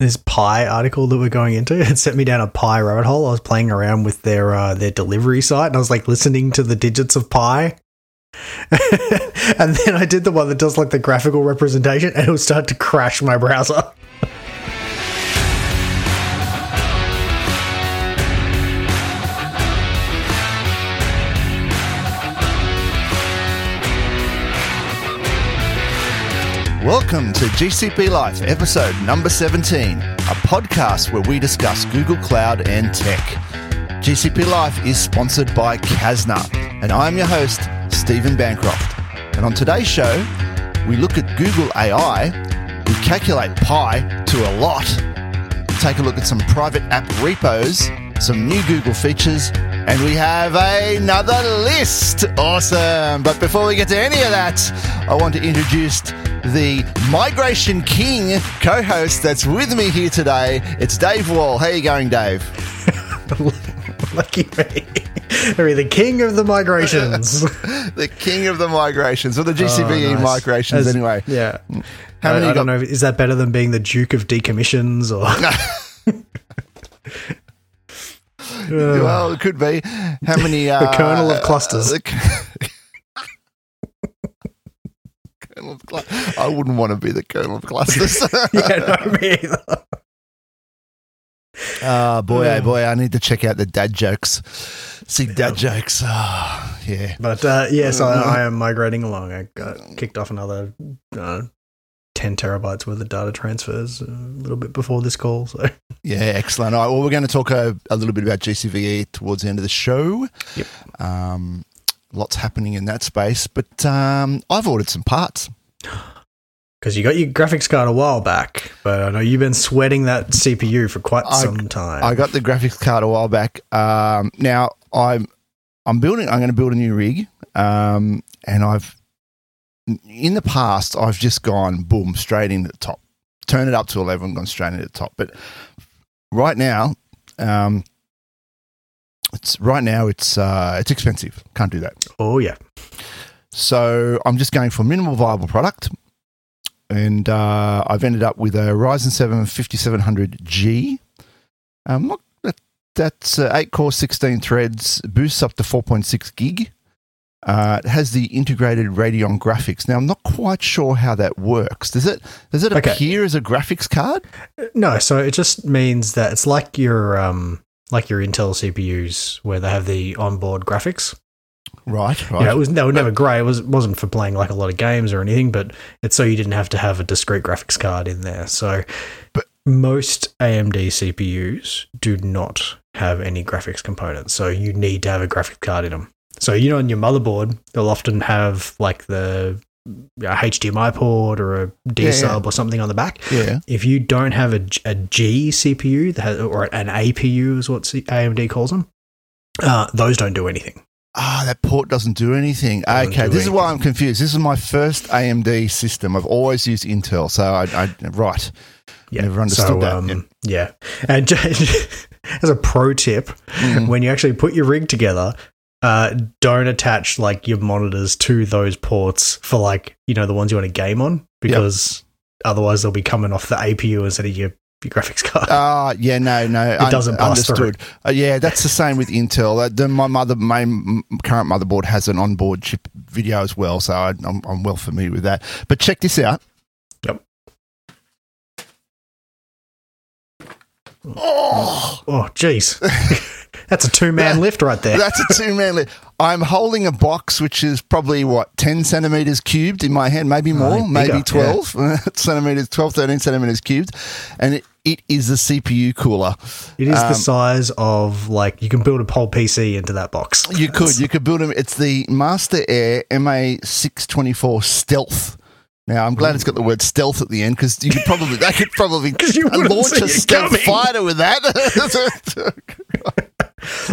this pie article that we're going into. It sent me down a pie rabbit hole. I was playing around with their uh, their delivery site, and I was like listening to the digits of Pi. and then I did the one that does like the graphical representation, and it would start to crash my browser. Welcome to GCP Life, episode number 17, a podcast where we discuss Google Cloud and tech. GCP Life is sponsored by Kasna, and I'm your host, Stephen Bancroft. And on today's show, we look at Google AI, we calculate pi to a lot, take a look at some private app repos, some new Google features, and we have another list. Awesome. But before we get to any of that, I want to introduce the Migration King co host that's with me here today. It's Dave Wall. How you going, Dave? Lucky me. Are the king of the migrations? the king of the migrations, or the GCVE Oh, nice. migrations, As- anyway. Yeah. How I, many I you don't got? know. Is that better than being the Duke of Decommissions or? Well, it could be. How many? Uh, Colonel of Clusters. the c- of I wouldn't want to be the Colonel of Clusters. yeah, no, me either. Oh boy, oh boy, I need to check out the dad jokes. See dad jokes. Oh, yeah. But uh, yes, I, I am migrating along. I got kicked off another uh, ten terabytes worth of data transfers a little bit before this call. So Yeah, excellent. All right, well, we're going to talk a, a little bit about GCVE towards the end of the show. Yep. Um, lots happening in that space, but um, I've ordered some parts. because you got your graphics card a while back, but I know you've been sweating that CPU for quite I- some time. I got the graphics card a while back. Um, now I'm I'm building. I'm going to build a new rig, um, and I've in the past I've just gone boom straight into the top, turn it up to eleven, gone straight into the top. But right now, um, it's right now it's uh, it's expensive. Can't do that. oh yeah, So I'm just going for minimal viable product. And uh, I've ended up with a Ryzen 7 5700G. Um, look, that, that's uh, 8 core, 16 threads, boosts up to 4.6 gig. Uh, it has the integrated Radeon graphics. Now I'm not quite sure how that works. Does it does it Okay. appear as a graphics card? no. So it just means that it's like your um like your Intel CPUs where they have the onboard graphics. Right, right. You know, it was they were never great. It was wasn't for playing like a lot of games or anything, but it's so you didn't have to have a discrete graphics card in there. So, But- most AMD CPUs do not have any graphics components, so you need to have a graphics card in them. So you know, on your motherboard, they'll often have like the a HDMI port or a D Yeah, sub or something on the back. yeah. If you don't have a, G- a G CPU that has, or an APU is what AMD calls them, uh, those don't do anything. Ah, that port doesn't do anything. Doesn't okay, do this is why I'm confused. This is my first AMD system. I've always used Intel, so I, I right. Yeah, Never understood that, Um, yeah. and as a pro tip, Mm. when you actually put your rig together, uh, don't attach like your monitors to those ports for like you know the ones you want to game on because otherwise they'll be coming off the APU instead of your, your graphics card. Ah, yeah, no, no, it doesn't pass understood. Uh, yeah, that's the same with Intel. Uh, the, my mother, my current motherboard has an onboard chip video as well, so I, I'm, I'm well familiar with that. But check this out. Yep. Oh, oh, jeez, that's a two man lift right there. that's a two man. Lift. I'm holding a box which is probably what ten centimeters cubed in my hand, maybe more, bigger, maybe yeah. twelve centimeters, 12, 13 centimeters cubed, and it, it is a CPU cooler. It is Um, the size of like you can build a whole PC into that box. You could, you could build them. It's the Master Air MA624 Stealth. Now, I'm glad it's got the word stealth at the end because you could probably, they could probably launch a stealth coming. fighter with that.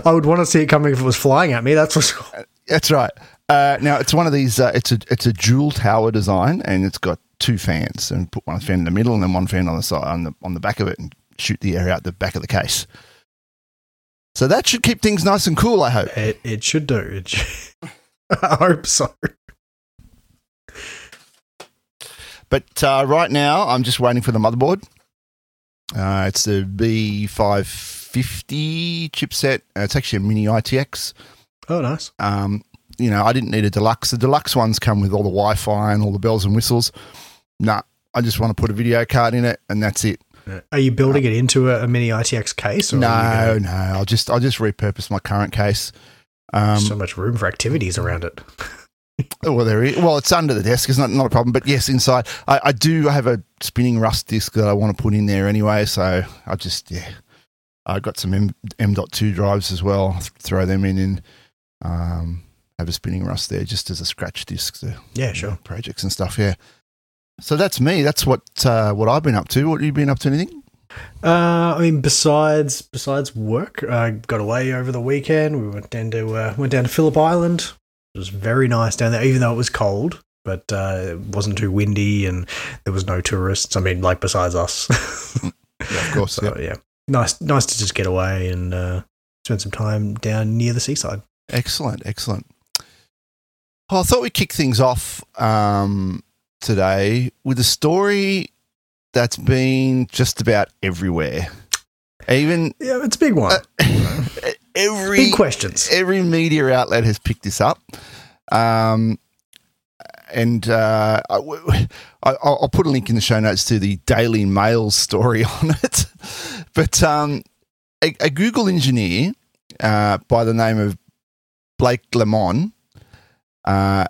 I would want to see it coming if it was flying at me. That's for sure. That's right. Uh, now, it's one of these. Uh, it's a it's a dual tower design, and it's got two fans, and put one fan in the middle, and then one fan on the side on the on the back of it, and shoot the air out the back of the case. So that should keep things nice and cool. I hope. It, it should do. It should- I hope so. But uh, right now, I'm just waiting for the motherboard. Uh, it's the B550 chipset. Uh, it's actually a mini ITX. Oh, nice. Um, you know, I didn't need a deluxe. The deluxe ones come with all the Wi-Fi and all the bells and whistles. Nah, I just want to put a video card in it, and that's it. Are you building it into a, a mini ITX case? Or No, you no, I'll just I'll just repurpose my current case. Um, so much room for activities around it. well, there is. Well, it's under the desk. It's not not a problem. But yes, inside, I, I do have a spinning rust disc that I want to put in there anyway. So I just yeah, I got some M M.2 drives as well. I'll throw them in and um, have a spinning rust there just as a scratch disc to Yeah, sure. projects and stuff. Yeah. So that's me. That's what uh, what I've been up to. What have you been up to? Anything? Uh, I mean, besides besides work, I got away over the weekend. We went down to uh, went down to Phillip Island. It was very nice down there, even though it was cold. But uh, it wasn't too windy, and there was no tourists. I mean, like besides us. Yeah, of course. so yeah, nice nice to just get away and uh, spend some time down near the seaside. Excellent, excellent. Well, I thought we'd kick things off um, today with a story that's been just about everywhere. Even Yeah, it's a big one. every big questions. every media outlet has picked this up. Um, and uh, I, will I'll put a link in the show notes to the Daily Mail story on it. But um, a, a Google engineer uh, by the name of Blake Lemoine, uh,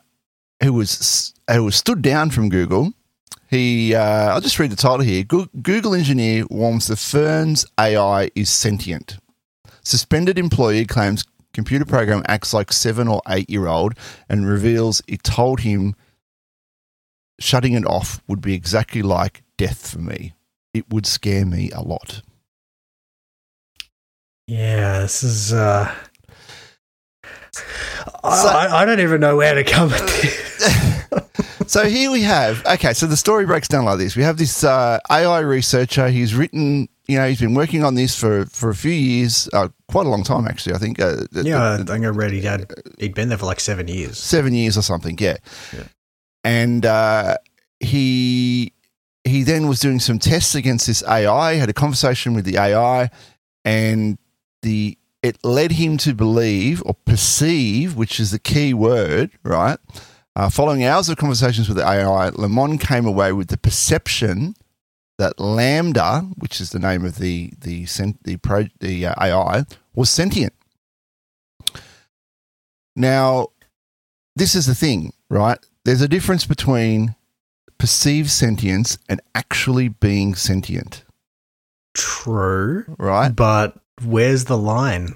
who was who was stood down from Google. He, uh, I'll just read the title here. Google engineer warns the firm's AI is sentient. Suspended employee claims computer program acts like seven or eight year old and reveals it told him shutting it off would be exactly like death for me. It would scare me a lot. Yeah, this is. Uh, I, So- I, I don't even know where to come with this. so here we have okay so the story breaks down like this we have this uh, ai researcher he's written you know he's been working on this for for a few years uh, quite a long time actually i think uh, the- Yeah, I the- think I read he'd, had, he'd been there for like seven years. seven years or something yeah, Yeah. And uh, he he then was doing some tests against this ai had a conversation with the ai and the it led him to believe or perceive which is the key word right uh, following hours of conversations with the ai Lemoine came away with the perception that LaMDA which is the name of the the the pro the uh, ai was sentient now this is the thing, right? There's a difference between perceived sentience and actually being sentient, True, right? but where's the line?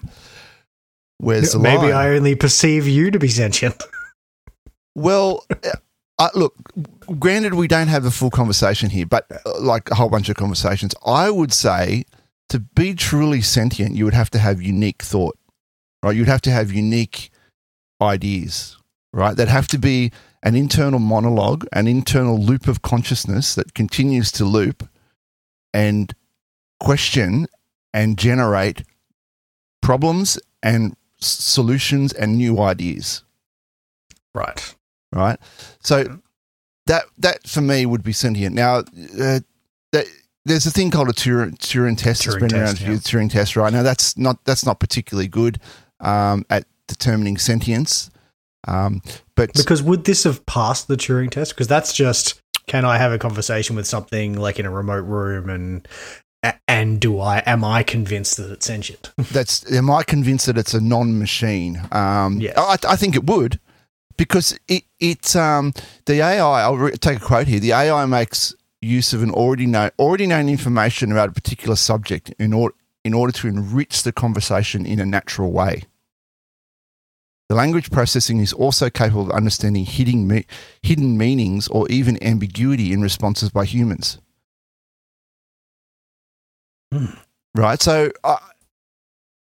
Where's the line? Maybe line? I only perceive you to be sentient. well, uh, uh, look, granted, we don't have the full conversation here, but uh, like a whole bunch of conversations, I would say to be truly sentient, you would have to have unique thought, right? You'd have to have unique ideas, right? That have to be an internal monologue, an internal loop of consciousness that continues to loop and question and generate problems and solutions and new ideas Right. right? So that that for me would be sentient. Now, uh, that, there's a thing called a Turing, Turing test. Turing that's been around test, for years, Turing test, right? Now that's not that's not particularly good um, at determining sentience. Um, but Because would this have passed the Turing test? Because that's just can I have a conversation with something like in a remote room and and do I am I convinced that it's sentient? that's am I convinced that it's a non-machine? Um, Yes. I, I think it would because it it um, the AI. I'll re- take a quote here. The AI makes use of an already known already known information about a particular subject in order in order to enrich the conversation in a natural way. The language processing is also capable of understanding hidden, me- hidden meanings or even ambiguity in responses by humans. Hmm. Right. So uh,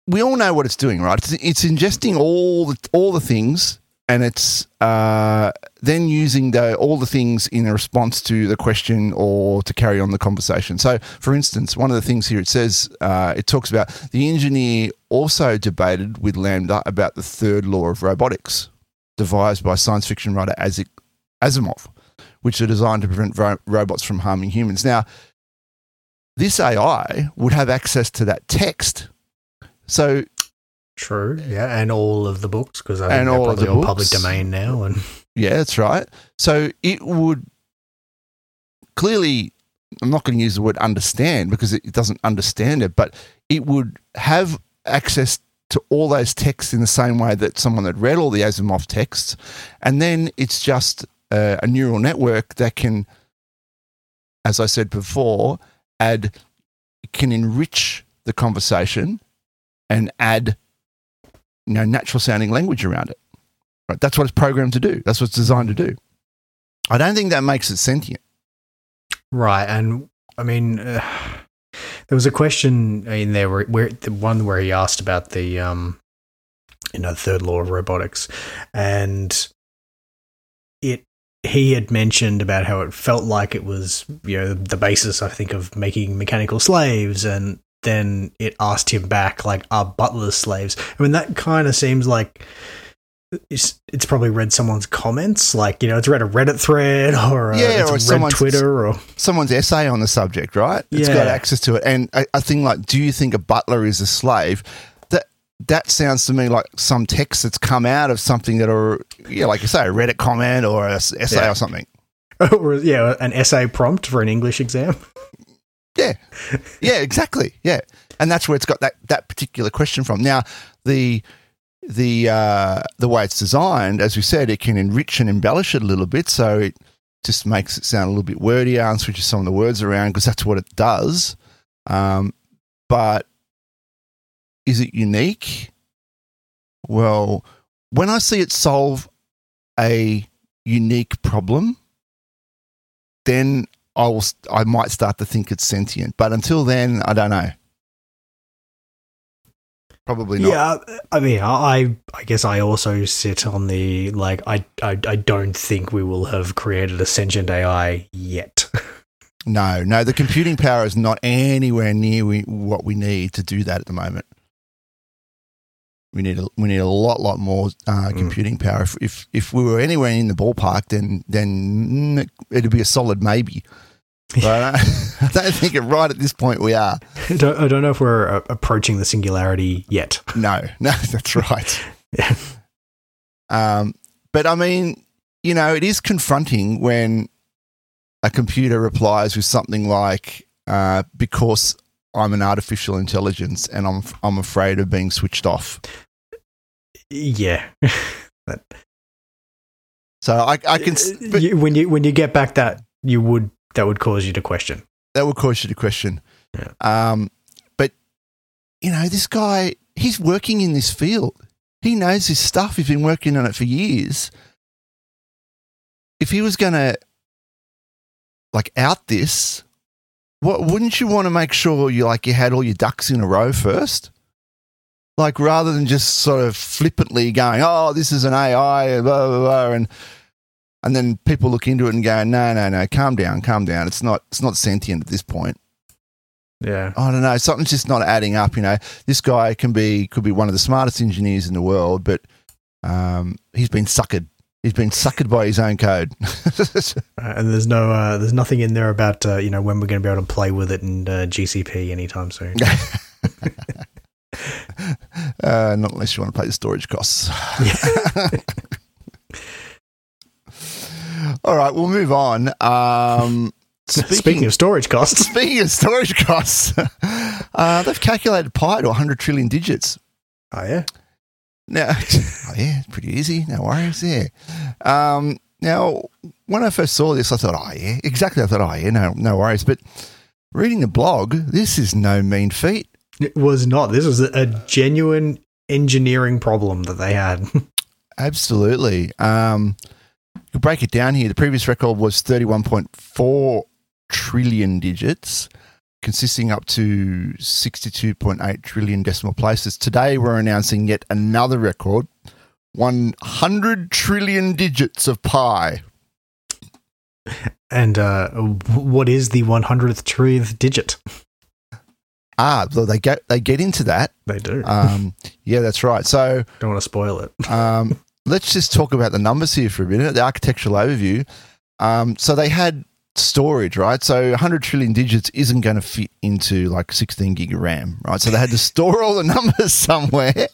we all know what it's doing, right? It's, it's ingesting all the all the things, and it's uh, then using the, all the things in a response to the question or to carry on the conversation. So, for instance, one of the things here it says uh, it talks about the engineer also debated with LaMDA about the third law of robotics, devised by science fiction writer Isaac Asimov, which are designed to prevent ro- robots from harming humans. Now, this AI would have access to that text. So True. Yeah, and all of the books because I think And they're all of the all public domain now. And Yeah, that's right. So it would clearly, I'm not going to use the word understand because it doesn't understand it, but it would have access to all those texts in the same way that someone had read all the Asimov texts. And then it's just uh, a neural network that can, as I said before, add, can enrich the conversation and add, you know, natural sounding language around it. Right? That's what it's programmed to do. That's what it's designed to do. I don't think that makes it sentient. right, and I mean, uh, there was a question in there where, where the one where he asked about the um, you know, third law of robotics, and it he had mentioned about how it felt like it was you know the basis I think of making mechanical slaves and then it asked him back like are butlers slaves I mean that kind of seems like it's, it's probably read someone's comments like you know it's read a Reddit thread or uh, Yeah, or read someone's- Twitter or Someone's essay on the subject, right? It's got access to it. And a, a thing like, do you think a butler is a slave? That that sounds to me like some text that's come out of something that are, yeah, like you say, a Reddit comment or a s- essay Yeah. or something. or yeah an essay prompt for an English exam Yeah, yeah, exactly. Yeah, and that's where it's got that that particular question from. Now, the the uh, the way it's designed, as we said, it can enrich and embellish it a little bit, so it just makes it sound a little bit wordier and switches some of the words around because that's what it does. Um, but is it unique? Well, when I see it solve a unique problem, then I will. I might start to think it's sentient, but until then, I don't know. Probably not. Yeah, I mean, I I guess I also sit on the like I I, I don't think we will have created a sentient AI yet. No, no. The computing power is not anywhere near we, what we need to do that at the moment. We need a, we need a lot lot more uh, Mm. computing power. If, if if we were anywhere in the ballpark, then then mm, it'd be a solid maybe. But I, don't think it right at this point we are. I don't, I don't know if we're uh, approaching the singularity yet. No, no, that's right. Yeah. Um, but I mean, you know, it is confronting when a computer replies with something like, uh, "Because I'm an artificial intelligence and I'm I'm afraid of being switched off." Yeah. So I, I can, but when you when you get back that you would that would cause you to question. that would cause you to question. Yeah. Um, but you know, this guy, he's working in this field. He knows his stuff. He's been working on it for years. If he was going to like out this, what wouldn't you want to make sure you like you had all your ducks in a row first? Like rather than just sort of flippantly going, "Oh, this is an AI," blah blah blah, and and then people look into it and go, "No, no, no, calm down, calm down. It's not, it's not sentient at this point." Yeah. I don't know. Something's just not adding up. You know, this guy can be could be one of the smartest engineers in the world, but um, he's been suckered. He's been suckered by his own code. Uh, and there's no uh, there's nothing in there about uh, you know when we're going to be able to play with it in uh, GCP anytime soon. uh, not unless you want to pay the storage costs. All right, we'll move on. Um, Speaking, of storage costs, speaking of storage costs, uh, they've calculated pi to 100 trillion digits. oh yeah, Now, oh yeah, it's pretty easy. No worries there. Um, now, when I first saw this, I thought, oh yeah, exactly. I thought, oh yeah, no, no worries. But reading the blog, this is no mean feat. it was not. This was a, a genuine engineering problem that they had. Absolutely. Um, you break it down here. The previous record was 31.4 trillion digits, consisting up to 62.8 trillion decimal places. Today, we're announcing yet another record 100 trillion digits of pi. and uh, what is the 100th trillionth digit? Ah, well, they get they get into that. They do. Um, yeah, that's right. So Don't want to spoil it. um, let's just talk about the numbers here for a minute. The architectural overview. Um, so they had storage, right? So 100 trillion digits isn't going to fit into like 16 gig of RAM, right? So they had to store all the numbers somewhere.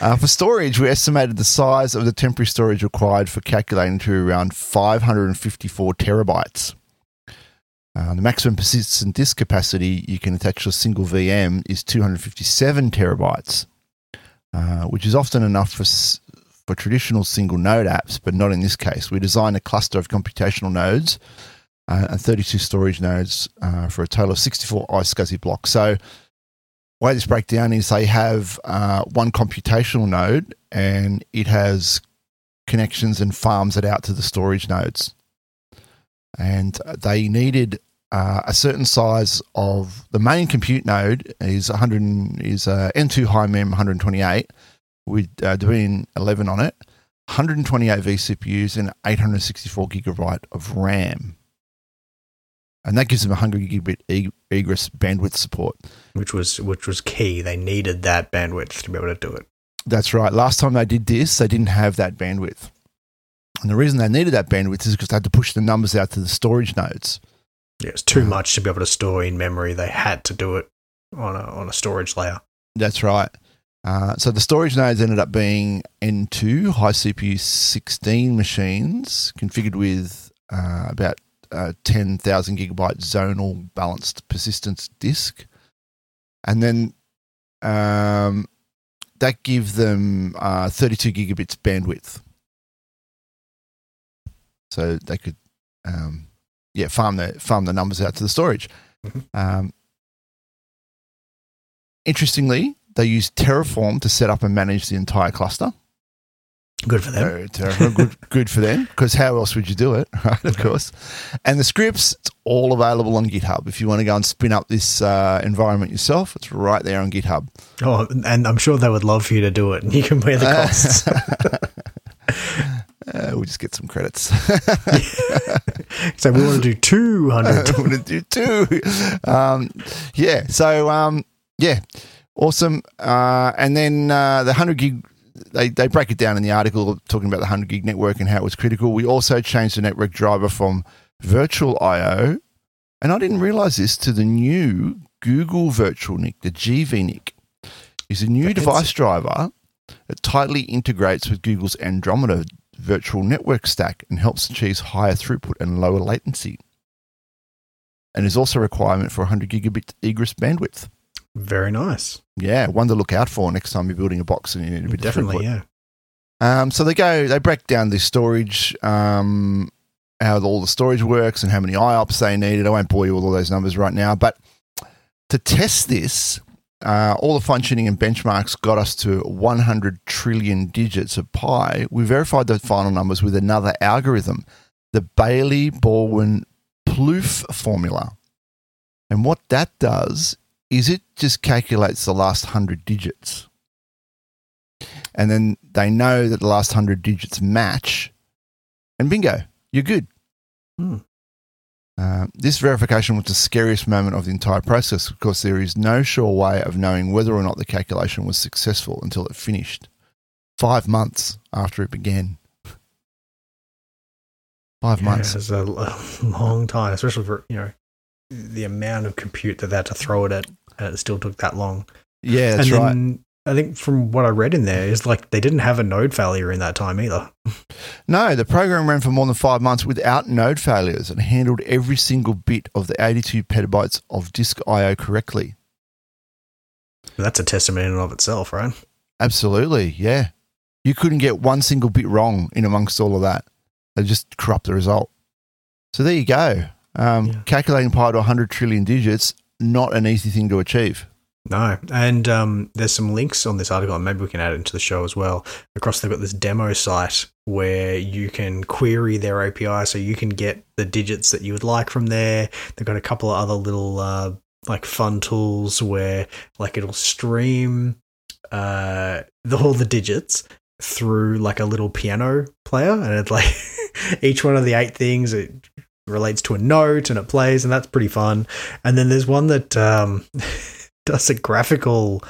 Uh, for storage, we estimated the size of the temporary storage required for calculating to around 554 terabytes. Uh, the maximum persistent disk capacity you can attach to a single VM is 257 terabytes, uh, which is often enough for for traditional single node apps, but not in this case. We designed a cluster of computational nodes uh, and 32 storage nodes uh, for a total of 64 iSCSI blocks. So, way this breakdown is they have uh, one computational node and it has connections and farms it out to the storage nodes. And they needed uh, a certain size of the main compute node is 100 is uh, N2 high mem 128 with uh, Debian 11 on it, 128 vCPUs, and 864 gigabyte of RAM. And that gives them 100 gigabit egress bandwidth support, which was which was key. They needed that bandwidth to be able to do it. That's right. Last time they did this, they didn't have that bandwidth. And the reason they needed that bandwidth is because they had to push the numbers out to the storage nodes. Yeah, it's too much to be able to store in memory. They had to do it on a on a storage layer. That's right. Uh, so the storage nodes ended up being N2 high CPU 16 machines configured with uh, about uh, 10,000 gigabyte zonal balanced persistence disk. And then um, that gives them uh, 32 gigabits bandwidth. So they could, um, yeah, farm the farm the numbers out to the storage. Mm-hmm. Um, interestingly, they use Terraform to set up and manage the entire cluster. Good for them. Terraform, good, good for them. Because how else would you do it, right? Of course. And the scripts, it's all available on GitHub. If you want to go and spin up this uh, environment yourself, it's right there on GitHub. Oh, and I'm sure they would love for you to do it, and you can bear the costs. Uh, we'll just get some credits. so we want to do 200. we want to do two. Um, yeah. So, um, yeah. Awesome. Uh, and then uh, the 100 gig, they, they break it down in the article talking about the 100 gig network and how it was critical. We also changed the network driver from virtual IO, and I didn't realize this, to the new Google Virtual NIC, the GVNIC. Is a new device driver that tightly integrates with Google's Andromeda virtual network stack and helps achieve higher throughput and lower latency. And is also a requirement for 100 gigabit egress bandwidth. Very nice. Yeah, one to look out for next time you're building a box and you need a bit Definitely, of yeah. Um, so they go, they break down the storage, um, how all the storage works and how many IOPS they needed. I won't bore you with all those numbers right now, but to test this, uh, all the functioning and benchmarks got us to 100 trillion digits of pi. We verified the final numbers with another algorithm, the Bailey Borwein Plouffe formula. And what that does is it just calculates the last 100 digits. And then they know that the last 100 digits match, and bingo, you're good. Hmm. Uh, this verification was the scariest moment of the entire process because there is no sure way of knowing whether or not the calculation was successful until it finished. Five months after it began. Five yeah, months. is a long time, especially for, you know, the amount of compute that they had to throw at it at, and it still took that long. Yeah, that's and right. I think from what I read in there is like they didn't have a node failure in that time either. No, the program ran for more than five months without node failures and handled every single bit of the 82 petabytes of disk I/O correctly. That's a testament in and of itself, right? Absolutely, yeah. You couldn't get one single bit wrong in amongst all of that. They just corrupt the result. So there you go. Um, yeah. Calculating pi to 100 trillion digits, not an easy thing to achieve. No, and um, there's some links on this article, and maybe we can add it into the show as well. Across, they've got this demo site where you can query their API, so you can get the digits that you would like from there. They've got a couple of other little uh, like fun tools where like it'll stream uh, the, all the digits through like a little piano player, and it's like each one of the eight things it relates to a note and it plays, and that's pretty fun. And then there's one that. Um, does a graphical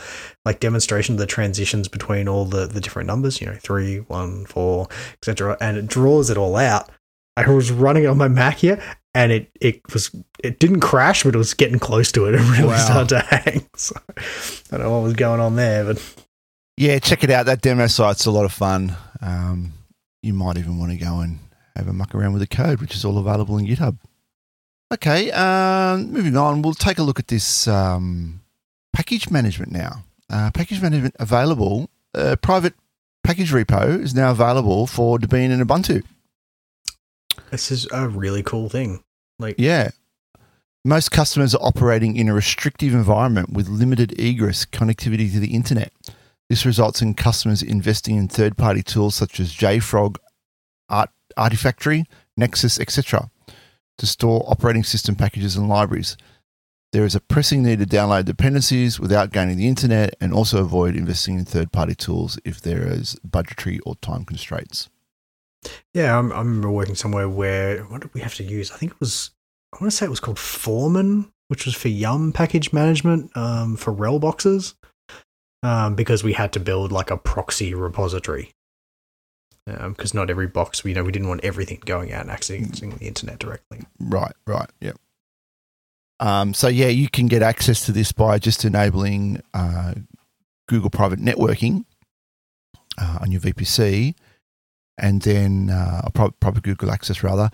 like demonstration of the transitions between all the, the different numbers, you know, three, one, four, etc. And it draws it all out. I was running it on my Mac here and it it was it didn't crash, but it was getting close to it and really Wow. started to hang. So I don't know what was going on there, but Yeah, check it out. That demo site's a lot of fun. Um, you might even want to go and have a muck around with the code, which is all available in GitHub. Okay, um, moving on, we'll take a look at this um, package management now. Uh, package management available. Uh, private package repo is now available for Debian and Ubuntu. this is a really cool thing. Like Yeah. Most customers are operating in a restrictive environment with limited egress connectivity to the internet. This results in customers investing in third party tools such as JFrog, Art, Artifactory, Nexus, etc. to store operating system packages and libraries. There is a pressing need to download dependencies without gaining the internet and also avoid investing in third party tools if there is budgetary or time constraints. Yeah, I'm, I remember working somewhere where what did we have to use? I think it was I want to say it was called Foreman, which was for Yum package management um, for RHEL boxes, um, because we had to build like a proxy repository. Because not every box, you know, we didn't want everything going out and accessing the internet directly. Right, right, yep. Um, so yeah, you can get access to this by just enabling uh, Google Private Networking uh, on your VPC, and then uh, private Google Access rather.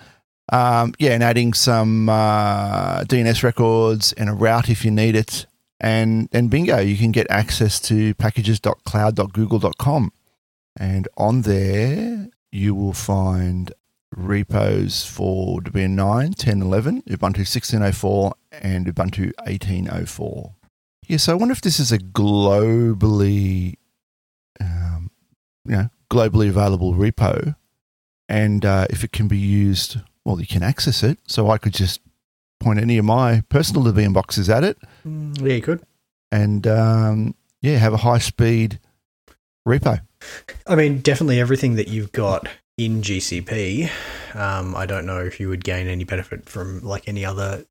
Um, yeah, and adding some uh, DNS records and a route if you need it, and and bingo, you can get access to packages.cloud.google.com, and on there you will find repos for Debian 9, 10, 11, Ubuntu 1604, and Ubuntu 1804. Yeah, so I wonder if this is a globally, um, you know, globally available repo, and uh, if it can be used. Well, you can access it, so I could just point any of my personal Debian boxes at it, Mm, yeah, you could. and um, yeah, have a high speed repo. I mean, definitely everything that you've got in GCP. Um, I don't know if you would gain any benefit from like any other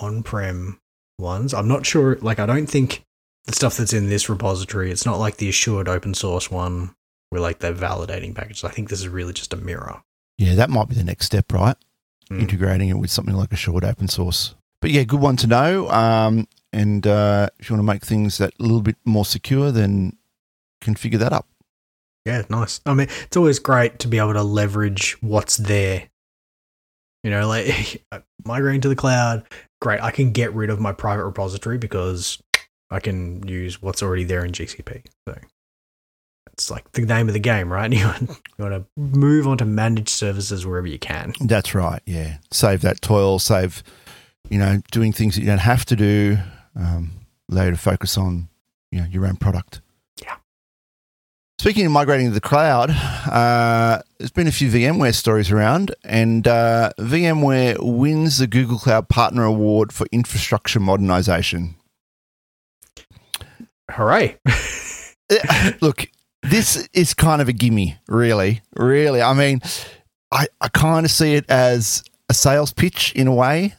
on-prem ones. I'm not sure. Like, I don't think the stuff that's in this repository. It's not like the assured open source one where like they're validating packages. I think this is really just a mirror. Yeah, that might be the next step, right? Mm. integrating it with something like assured open source. But yeah, good one to know. Um, and uh, if you want to make things that a little bit more secure, then configure that up. Yeah, nice. I mean, it's always great to be able to leverage what's there. You know, like migrating to the cloud, great. I can get rid of my private repository because I can use what's already there in GCP. So it's like the name of the game, right? You want, you want to move on to managed services wherever you can. That's right. Yeah, save that toil. Save, you know, doing things that you don't have to do. Um, allow you to focus on, you know, your own product. Yeah. Speaking of migrating to the cloud, uh, there's been a few VMware stories around, and uh, VMware wins the Google Cloud Partner Award for infrastructure modernization. Hooray! Uh, look, this is kind of a gimme, really. Really. I mean, I, I kind of see it as a sales pitch in a way,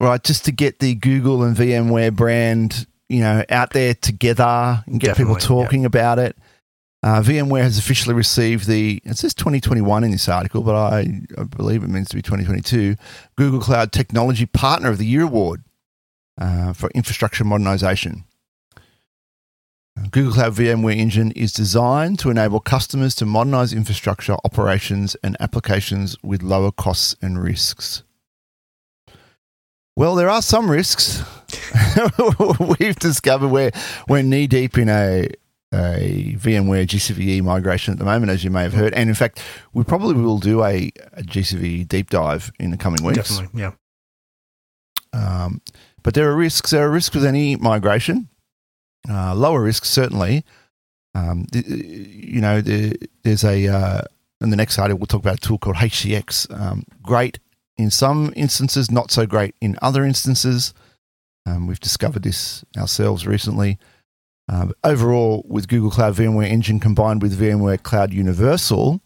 right? Just to get the Google and VMware brand, you know, out there together and get people Definitely, yeah. talking about it. Uh, VMware has officially received the, it says 2021 in this article, but I, I believe it means to be 2022, Google Cloud Technology Partner of the Year Award uh, for infrastructure modernization. Uh, Google Cloud VMware Engine is designed to enable customers to modernize infrastructure, operations, and applications with lower costs and risks. Well, there are some risks. We've discovered we're, we're knee deep in a, a VMware GCVE migration at the moment, as you may have heard. And in fact, we probably will do a, a GCVE deep dive in the coming weeks. Definitely, yeah. Um, but there are risks. There are risks with any migration. Uh, lower risks, certainly. Um, the, you know, the, there's a, uh, in the next article, we'll talk about a tool called HCX. Um, great in some instances, not so great in other instances. Um, we've discovered this ourselves recently. Uh, overall, with Google Cloud VMware Engine combined with VMware Cloud Universal,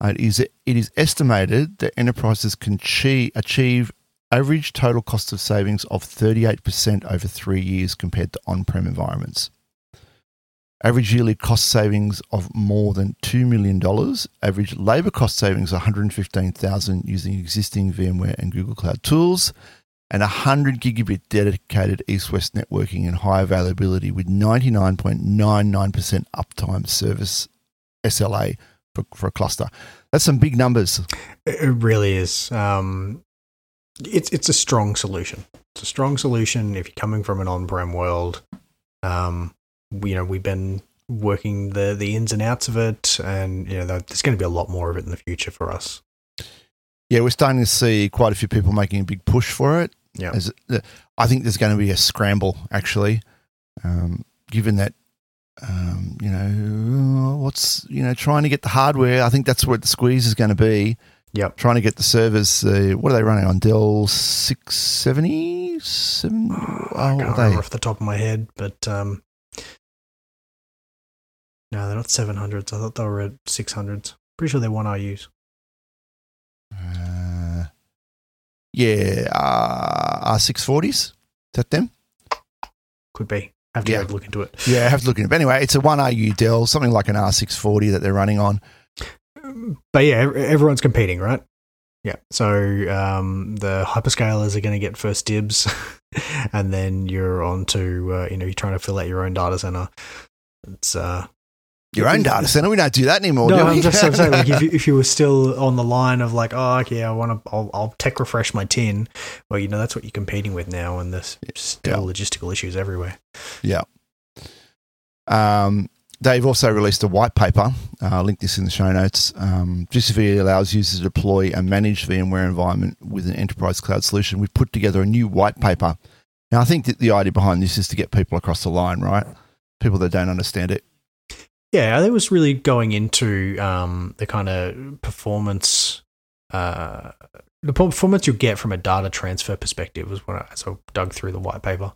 uh, it is it is estimated that enterprises can chi- achieve average total cost of savings of 38% over three years compared to on prem environments. Average yearly cost savings of more than $2 million. Average labor cost savings 115000 using existing VMware and Google Cloud tools. And 100 gigabit dedicated east west networking and high availability with 99.99% uptime service SLA for, for a cluster. That's some big numbers. It really is. Um, it's it's a strong solution. It's a strong solution if you're coming from an on-prem world. Um, you know, we've been working the the ins and outs of it, and you know, there's going to be a lot more of it in the future for us. Yeah, we're starting to see quite a few people making a big push for it. Yeah. As, I think there's going to be a scramble, actually, um, given that, um, you know, what's, you know, trying to get the hardware. I think that's where the squeeze is going to be. Yeah, Trying to get the servers. Uh, what are they running on? Dell 670? Seven, I oh, can't remember they? off the top of my head, but um, no, they're not 700s. I thought they were at 600s. Pretty sure they're one RUs. Uh, yeah, uh, R640s. Is that them? Could be. Have to Yeah. go look into it. Yeah, I have to look into it. But anyway, it's a 1RU Dell, something like an R640 that they're running on. but yeah, everyone's competing, right? Yeah. So um, the hyperscalers are going to get first dibs, and then you're on to uh, you know you're trying to fill out your own data center. It's uh, Your own data center. We don't do that anymore, no? I'm just I'm saying like if you, if you were still on the line of like oh okay I want to I'll, I'll tech refresh my tin, well you know that's what you're competing with now, and there's still logistical issues everywhere. Yeah. Um, they've also released a white paper. Uh, I'll link this in the show notes. Um, GCV allows users to deploy and manage VMware environment with an enterprise cloud solution. We've put together a new white paper. Now, I think that the idea behind this is to get people across the line, right? People that don't understand it. Yeah, I was really going into um, the kind of performance, uh, the performance you get from a data transfer perspective was when I, as I dug through the white paper,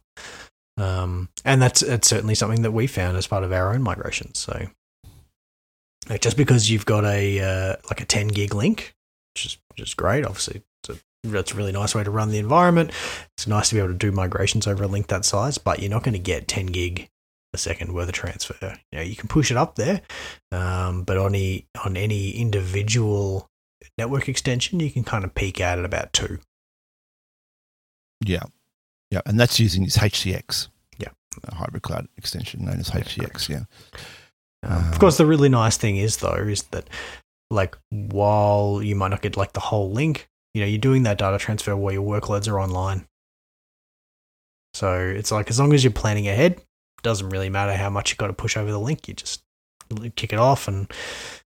um, and that's it's certainly something that we found as part of our own migrations. So, just because you've got a uh, like a ten gig link, which is which is great, obviously. It's a, that's a really nice way to run the environment. It's nice to be able to do migrations over a link that size, but you're not going to get 10 gig a second worth of transfer. You know, you can push it up there, um, but on any on any individual network extension, you can kind of peak out at about two. Yeah. Yeah. And that's using this HCX. Yeah. A hybrid cloud extension known as HCX. Yeah. Um, Uh, of course, the really nice thing is though is that like while you might not get like the whole link, you know, you're doing that data transfer while your workloads are online. So it's like as long as you're planning ahead, doesn't really matter how much you've got to push over the link. You just kick it off and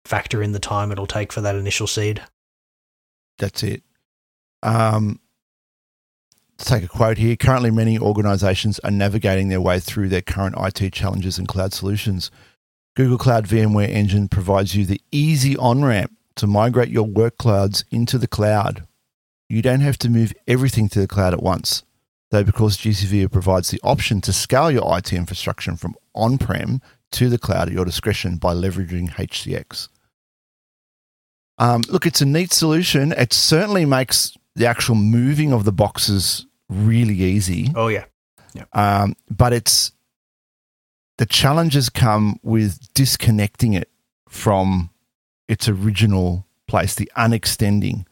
factor in the time it'll take for that initial seed. That's it. Um, to take a quote here currently, many organizations are navigating their way through their current IT challenges and cloud solutions. Google Cloud VMware Engine provides you the easy on ramp to migrate your work clouds into the cloud. You don't have to move everything to the cloud at once, though, because GCV provides the option to scale your IT infrastructure from on prem to the cloud at your discretion by leveraging HCX. Um, look, it's a neat solution. It certainly makes the actual moving of the boxes really easy. Oh yeah, Um, but it's the challenges come with disconnecting it from its original place, the unextending.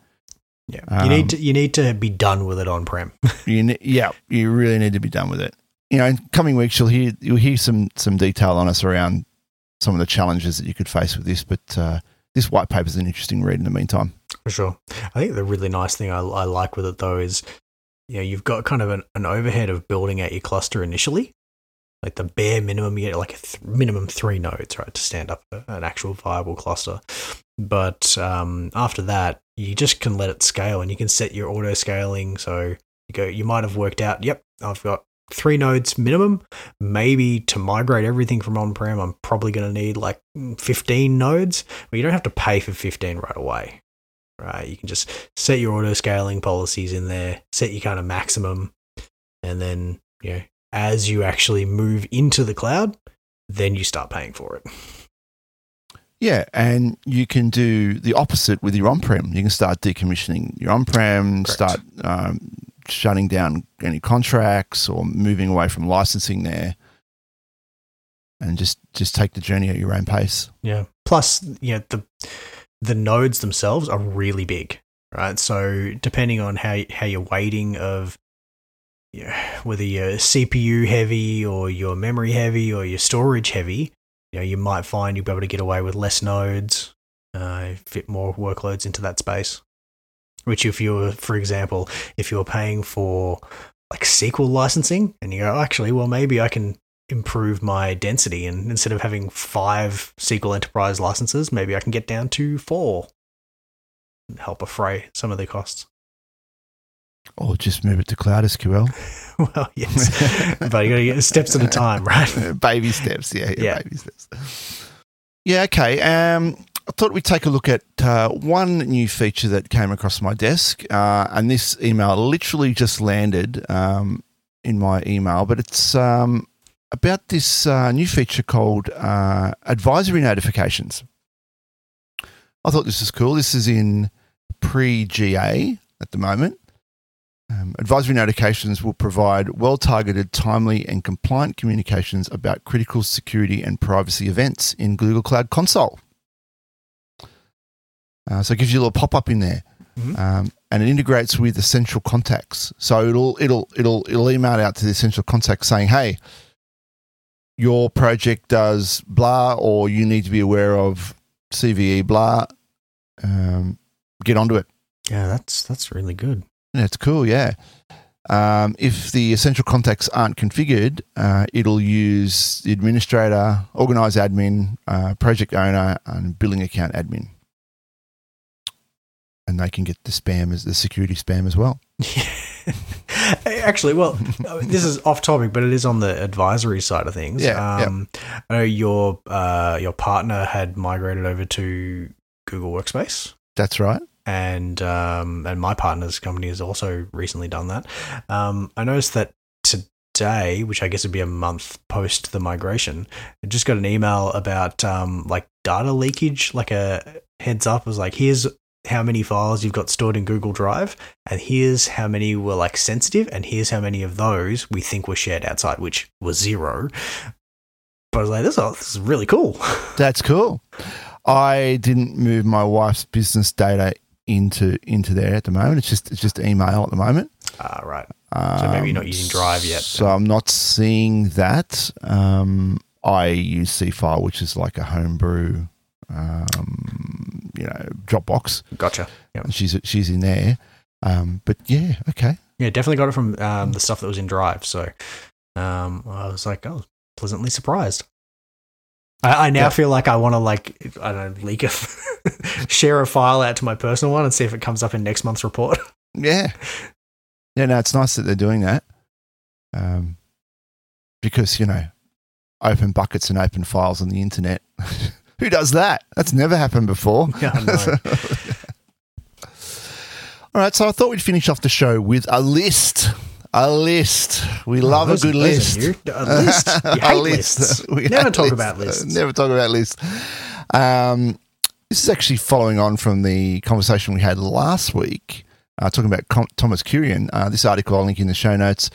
Yeah. Um, you need to you need to be done with it on prem. You ne- yeah, you really need to be done with it. You know, in coming weeks you'll hear you'll hear some some detail on us around some of the challenges that you could face with this, but uh, this white paper is an interesting read in the meantime. For sure. I think the really nice thing I, I like with it though is, you know, you've got kind of an, an overhead of building out your cluster initially. Like the bare minimum, you get like a th- minimum three nodes, right, to stand up a, an actual viable cluster. But um, after that, you just can let it scale and you can set your auto scaling. So you go, you might have worked out, yep, I've got three nodes minimum. Maybe to migrate everything from on prem, I'm probably going to need like 15 nodes. But you don't have to pay for 15 right away right? You can just set your auto scaling policies in there, set your kind of maximum, and then you know as you actually move into the cloud, then you start paying for it. Yeah, and you can do the opposite with your on-prem. You can start decommissioning your on-prem, Correct. start um, shutting down any contracts or moving away from licensing there. and just just take the journey at your own pace. Yeah. Plus, you know, the the nodes themselves are really big, right? So depending on how how you're weighting of you know, whether you're CPU heavy or your memory heavy or your storage heavy, you know, you might find you'll be able to get away with less nodes, uh, fit more workloads into that space. Which, if you were, for example, if you're paying for like SQL licensing, and you go, actually, well, maybe I can improve my density, and instead of having five SQL Enterprise licenses, maybe I can get down to four. And help affray some of the costs. Or just move it to Cloud SQL. well, yes, but you got to get steps at a time, right? baby steps, yeah, yeah, Yeah. baby steps. Yeah, okay. Um, I thought we'd take a look at uh, one new feature that came across my desk, uh, and this email literally just landed um, in my email, but it's um, about this uh, new feature called uh, advisory notifications. I thought this was cool. This is in pre GA at the moment. Um, advisory notifications will provide well targeted, timely, and compliant communications about critical security and privacy events in Google Cloud Console. Uh, so it gives you a little pop up in there. Mhm. Um, and it integrates with essential contacts. So it'll it'll it'll it'll email out to the essential contacts saying, "Hey, your project does blah, or you need to be aware of CVE blah. Um, get onto it." Yeah, that's that's really good. That's cool, yeah. Um, if the essential contacts aren't configured, uh, it'll use the administrator, organize admin, uh, project owner, and billing account admin. And they can get the spam as the security spam as well. Actually, well, this is off topic, but it is on the advisory side of things. Yeah, yeah. um, I know your uh, your partner had migrated over to Google Workspace, That's right. And um, and my partner's company has also recently done that. Um, I noticed that today, which I guess would be a month post the migration, I just got an email about um, like data leakage, like a heads up was like, here's how many files you've got stored in Google Drive, and here's how many were like sensitive, and here's how many of those we think were shared outside, which was zero. But I was like, this, oh, this is really cool. That's cool. I didn't move my wife's business data into into there at the moment. It's just it's just email at the moment. Ah, right. So maybe you're not Um, using Drive yet. So I'm not seeing that. Um, I use Seafile, which is like a homebrew, um, you know, Dropbox. Gotcha. Yep. And she's she's in there. Um, but yeah, okay. Yeah, definitely got it from um, the stuff that was in Drive. So um, I was like, oh, pleasantly surprised. I, I now Yeah. feel like I want to like I don't know, leak a share a file out to my personal one and see if it comes up in next month's report. Yeah, yeah. No, it's nice that they're doing that. Um, because you know, open buckets and open files on the internet. Who does that? That's never happened before. Yeah. All right, so I thought we'd finish off the show with a list. A list. We love a good list. A list. A list. We Never talk lists. about lists. Never talk about lists. Um, this is actually following on from the conversation we had last week, uh, talking about Com- Thomas Kurian. Uh, this article I'll link in the show notes.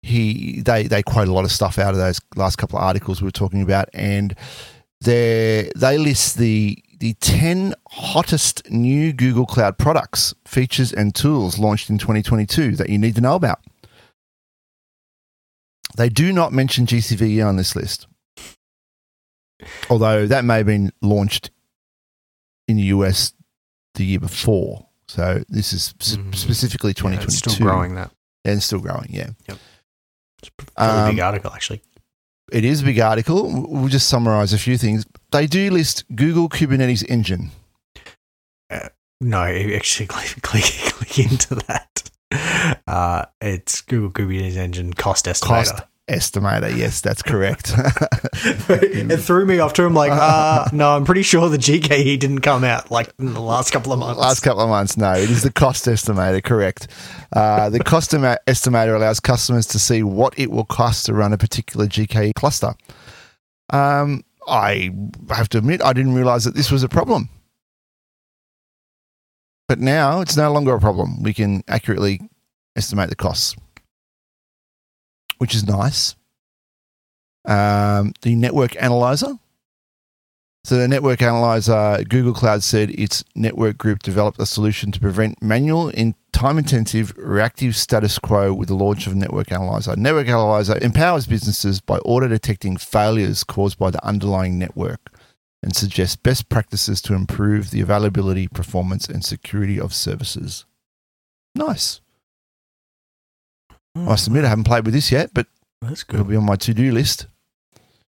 He they they quote a lot of stuff out of those last couple of articles we were talking about, and they they list the the 10 hottest new Google Cloud products, features, and tools launched in 2022 that you need to know about. They do not mention GCVE on this list, although that may have been launched in the US the year before. So this is Mhm. specifically Yeah, 2022. it's still growing that. And still growing, yeah. It's a Um, big article, actually. It is a big article. We'll just summarize a few things. They do list Google Kubernetes Engine. No, actually, click, click, click into that. Uh, it's Google Kubernetes Engine cost estimator. Cost estimator. Yes, that's correct. it threw me off too. I'm like, uh, no, I'm pretty sure the GKE didn't come out like in the last couple of months. Last couple of months, no, it is the cost estimator, correct. Uh, the cost estimator allows customers to see what it will cost to run a particular GKE cluster. Um, I have to admit, I didn't realize that this was a problem. But now it's no longer a problem. We can accurately estimate the costs, which is nice. Um, the network analyzer. So the network analyzer, Google Cloud said its network group developed a solution to prevent manual and time-intensive reactive status quo with the launch of Network Analyzer. Network Analyzer empowers businesses by auto-detecting failures caused by the underlying network and suggests best practices to improve the availability, performance, and security of services. Nice. I must admit, I haven't played with this yet, but That's it'll be on my to-do list.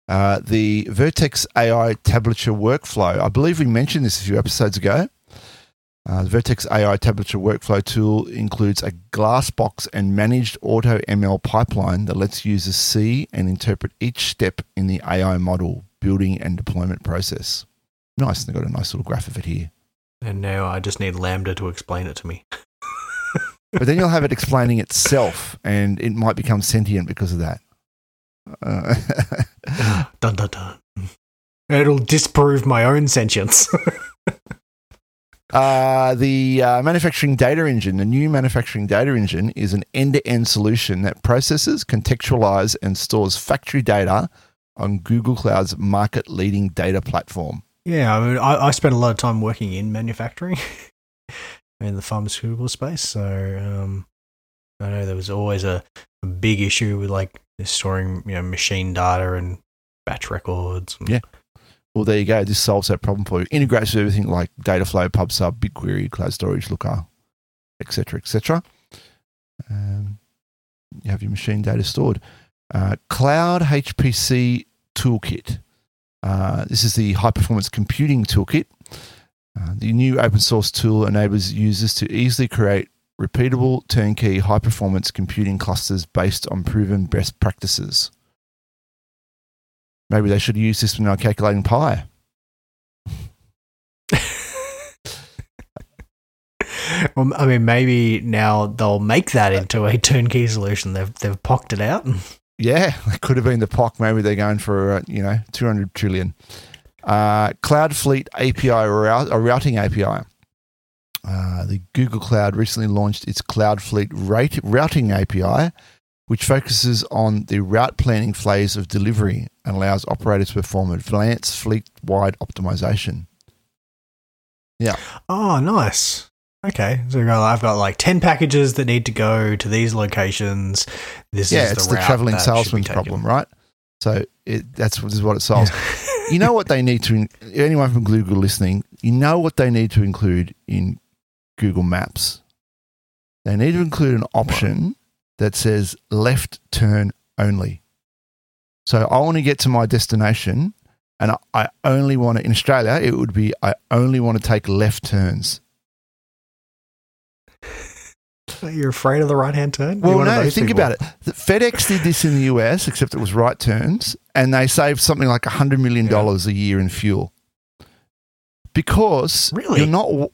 Uh, the Vertex AI Tabular workflow. I believe we mentioned this a few episodes ago. Uh, the Vertex AI Tabular workflow tool includes a glass box and managed auto ML pipeline that lets users see and interpret each step in the AI model building and deployment process. Nice. They've got a nice little graph of it here. And now I just need LaMDA to explain it to me. But then you'll have it explaining itself, and it might become sentient because of that. Uh, dun dun dun. It'll disprove my own sentience. Uh, the uh, manufacturing data engine, the new manufacturing data engine, is an end to end solution that processes, contextualizes, and stores factory data on Google Cloud's market leading data platform. yeah, I mean, I, I spent a lot of time working in manufacturing in the pharmaceutical space, so um, I know there was always a, a big issue with like storing you know machine data and batch records. Yeah. Well, there you go. This solves that problem for you. Integrates with everything like Dataflow, PubSub, BigQuery, Cloud Storage, Looker, etc., etc. Um, you have your machine data stored. Uh, Cloud HPC Toolkit. Uh, this is the high performance computing toolkit. Uh, the new open source tool enables users to easily create repeatable, turnkey, high performance computing clusters based on proven best practices. Maybe they should use this when they're calculating pi. well, I mean, maybe now they'll make that into a turnkey solution. They've they've pocked it out. Yeah, it could have been the POC. Maybe they're going for, uh, you know, 200 trillion. Uh, Cloudfleet API, route, a routing API. Uh, the Google Cloud recently launched its Cloudfleet rate, routing API, which focuses on the route planning phase of delivery and allows operators to perform advanced fleet wide optimization. Yeah. Oh, nice. Okay, so I've got like ten packages that need to go to these locations. This yeah, is it's the, the, traveling that should be salesman's problem, right? So it, that's this is what it solves. you know what they need to anyone from Google listening, you know what they need to include in Google Maps. They need to include an option that says left turn only. So I want to get to my destination and I, I only want to in Australia it would be I only want to take left turns. You're afraid of the right hand turn? Well, no, think about it. FedEx did this in the US, except it was right turns, and they saved something like $100 million a year in fuel. Because Really? you're not, you can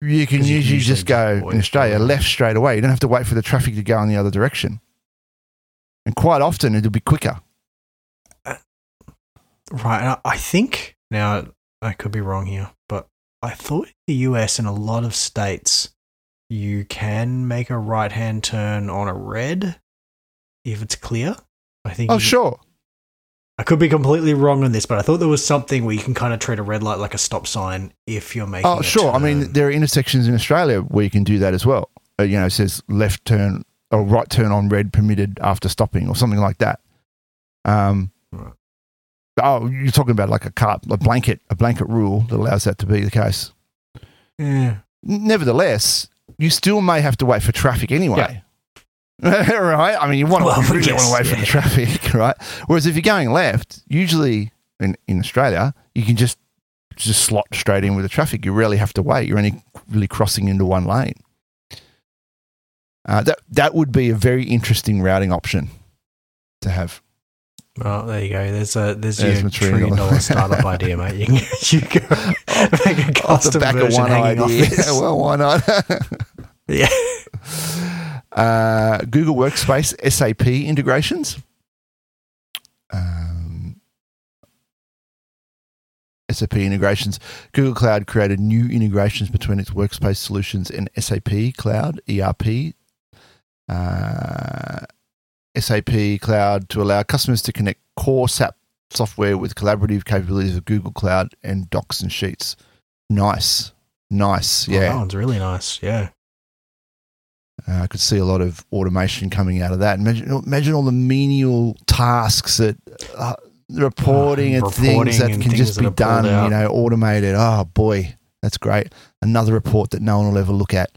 'Cause you can usually usually just go in Australia left straight away. You don't have to wait for the traffic to go in the other direction. And quite often it'll be quicker. Uh, right. and I- I think now I could be wrong here, but I thought the US and a lot of states you can make a right hand turn on a red if it's clear. I think. Oh, sure. I could be completely wrong on this, but I thought there was something where you can kind of treat a red light like a stop sign if you're making. Oh, sure. I mean, there are intersections in Australia where you can do that as well. Uh, you know, it says left turn or right turn on red permitted after stopping or something like that. Um, Right. oh, you're talking about like a car, a blanket, a blanket rule that allows that to be the case. yeah. Nevertheless, you still may have to wait for traffic anyway. right? I mean, you want Well, to really yes, want to wait for the traffic, right? Whereas if you're going left, usually in, in Australia, you can just just slot straight in with the traffic. You rarely have to wait. You're only really crossing into one lane. Uh, that that would be a very interesting routing option to have. Well, there you go. There's a there's, There's your trillion dollar- startup idea, mate. You can, you can make a Off custom back of version one hanging off idea. this. well, why not? yeah. Uh, Google Workspace SAP integrations. Um, SAP integrations. Google Cloud created new integrations between its workspace solutions and SAP Cloud ERP. Uh, SAP Cloud to allow customers to connect core SAP software with collaborative capabilities of Google Cloud and Docs and Sheets. Nice. Nice. Oh, Yeah. that one's really nice. Yeah. Uh, I could see a lot of automation coming out of that. Imagine, imagine all the menial tasks that uh, reporting Oh, and reporting things that and can things just be done, you know, automated. Oh boy, that's great. Another report that no one will ever look at.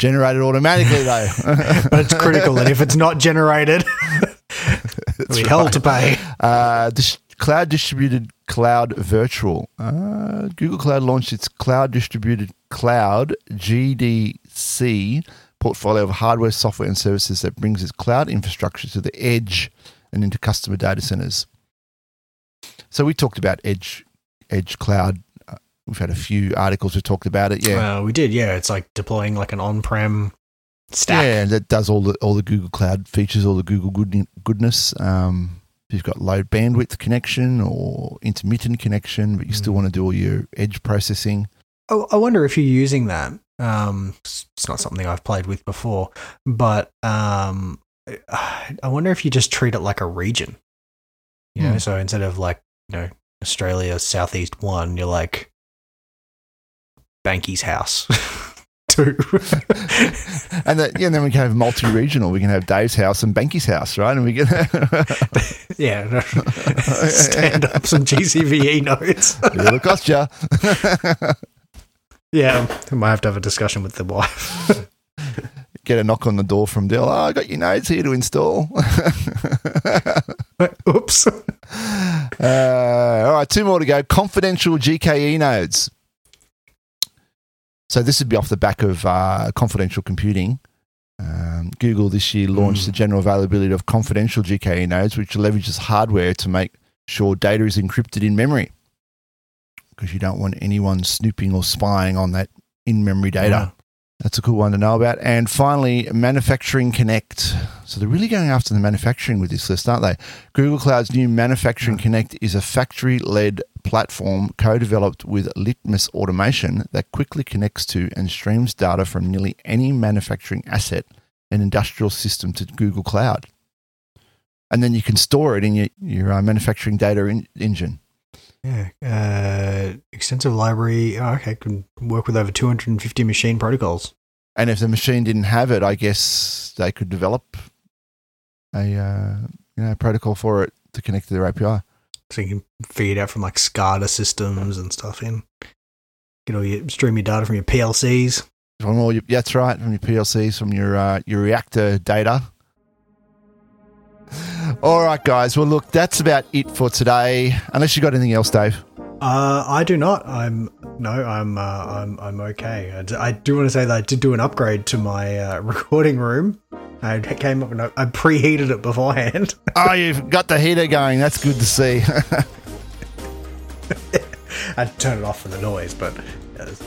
Generated automatically though. But it's critical that if it's not generated, That's we hell to pay. Uh, dis- cloud distributed cloud virtual. Uh, Google Cloud launched its cloud distributed cloud GDC portfolio of hardware, software, and services that brings its cloud infrastructure to the edge and into customer data centers. So we talked about edge, edge cloud. We've had a few articles who talked about it. Yeah, Uh, we did, yeah. It's like deploying like an on-prem stack. yeah, and that does all the all the Google Cloud features, all the Google good, goodness. Um, if you've got low bandwidth connection or intermittent connection, but you still Mm. want to do all your edge processing. I, I wonder if you're using that. Um, it's it's not something I've played with before, but um, I wonder if you just treat it like a region. You know, Hmm. so instead of like you know Australia Southeast one, you're like Banky's house two. And, that, yeah, and then we can have multi-regional. We can have Dave's house and Banky's house, right? And we can yeah, stand up some GCVE notes. it'll cost you. yeah, I might have to have a discussion with the wife. Get a knock on the door from Dell. Oh, I got your nodes here to install. Oops. Uh, all right, two more to go. Confidential GKE nodes. So this would be off the back of uh, confidential computing. Um, Google this year launched Mm. the general availability of confidential GKE nodes, which leverages hardware to make sure data is encrypted in memory, because you don't want anyone snooping or spying on that in-memory data. Yeah. That's a cool one to know about. And finally, Manufacturing Connect. So they're really going after the manufacturing with this list, aren't they? Google Cloud's new Manufacturing Connect is a factory led platform co developed with Litmus Automation that quickly connects to and streams data from nearly any manufacturing asset and industrial system to Google Cloud. And then you can store it in your, your uh, manufacturing data in, engine. Yeah. Uh, extensive library. Oh, okay. Can work with over 250 machine protocols. And if the machine didn't have it, I guess they could develop a uh, you know protocol for it to connect to their API. So you can feed out from like SCADA systems and stuff in. Get all your stream your data from your PLCs. From all your, that's right, from your PLCs, from your uh, your reactor data. All right, guys. Well, look, that's about it for today. Unless you got anything else, Dave. Uh, I do not. I'm no. I'm. Uh, I'm. I'm okay. I d- I do want to say that I did do an upgrade to my uh, recording room. I came up and I, I preheated it beforehand. Oh, you've got the heater going. That's good to see. I turned it off for the noise, but it's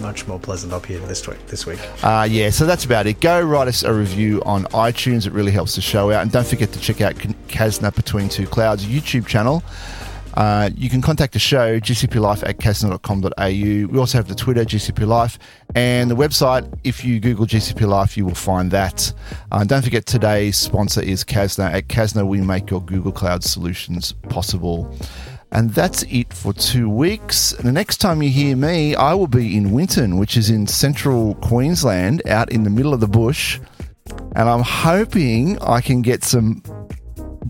much more pleasant up here this week. This week. Uh, yeah, so that's about it. Go write us a review on iTunes. It really helps the show out. And don't forget to check out Kasna Between Two Clouds YouTube channel. Uh, you can contact the show, gcplife at kasna.com.au. We also have the Twitter, GCP Life, and the website. If you Google GCP Life, you will find that. Uh, don't forget today's sponsor is Kasna. At Kasna, we make your Google Cloud solutions possible. And that's it for two weeks. The next time you hear me, I will be in Winton, which is in central Queensland, out in the middle of the bush. And I'm hoping I can get some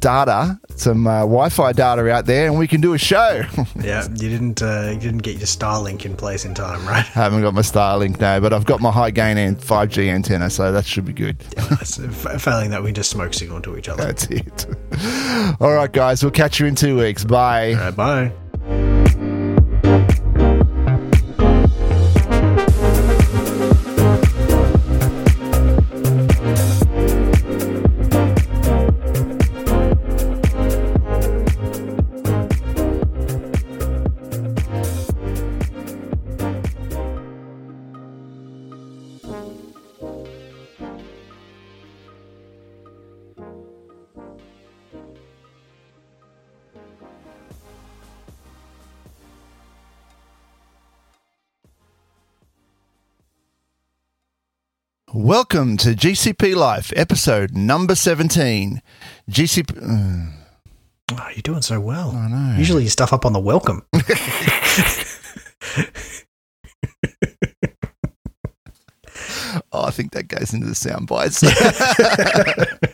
data, some uh, Wi-Fi data out there, and we can do a show. Yeah, you didn't. Uh, you didn't get your Starlink in place in time, right? I haven't got my Starlink now, but I've got my high gain and 5G antenna, so that should be good. F- failing that, we just smoke signal to each other. That's it. All right, guys, we'll catch you in two weeks. Bye. Right, bye. Welcome to GCP Life, episode number 17. GCP. uh, Oh, you're doing so well. I know. Usually you stuff up on the welcome. Oh, I think that goes into the sound bites.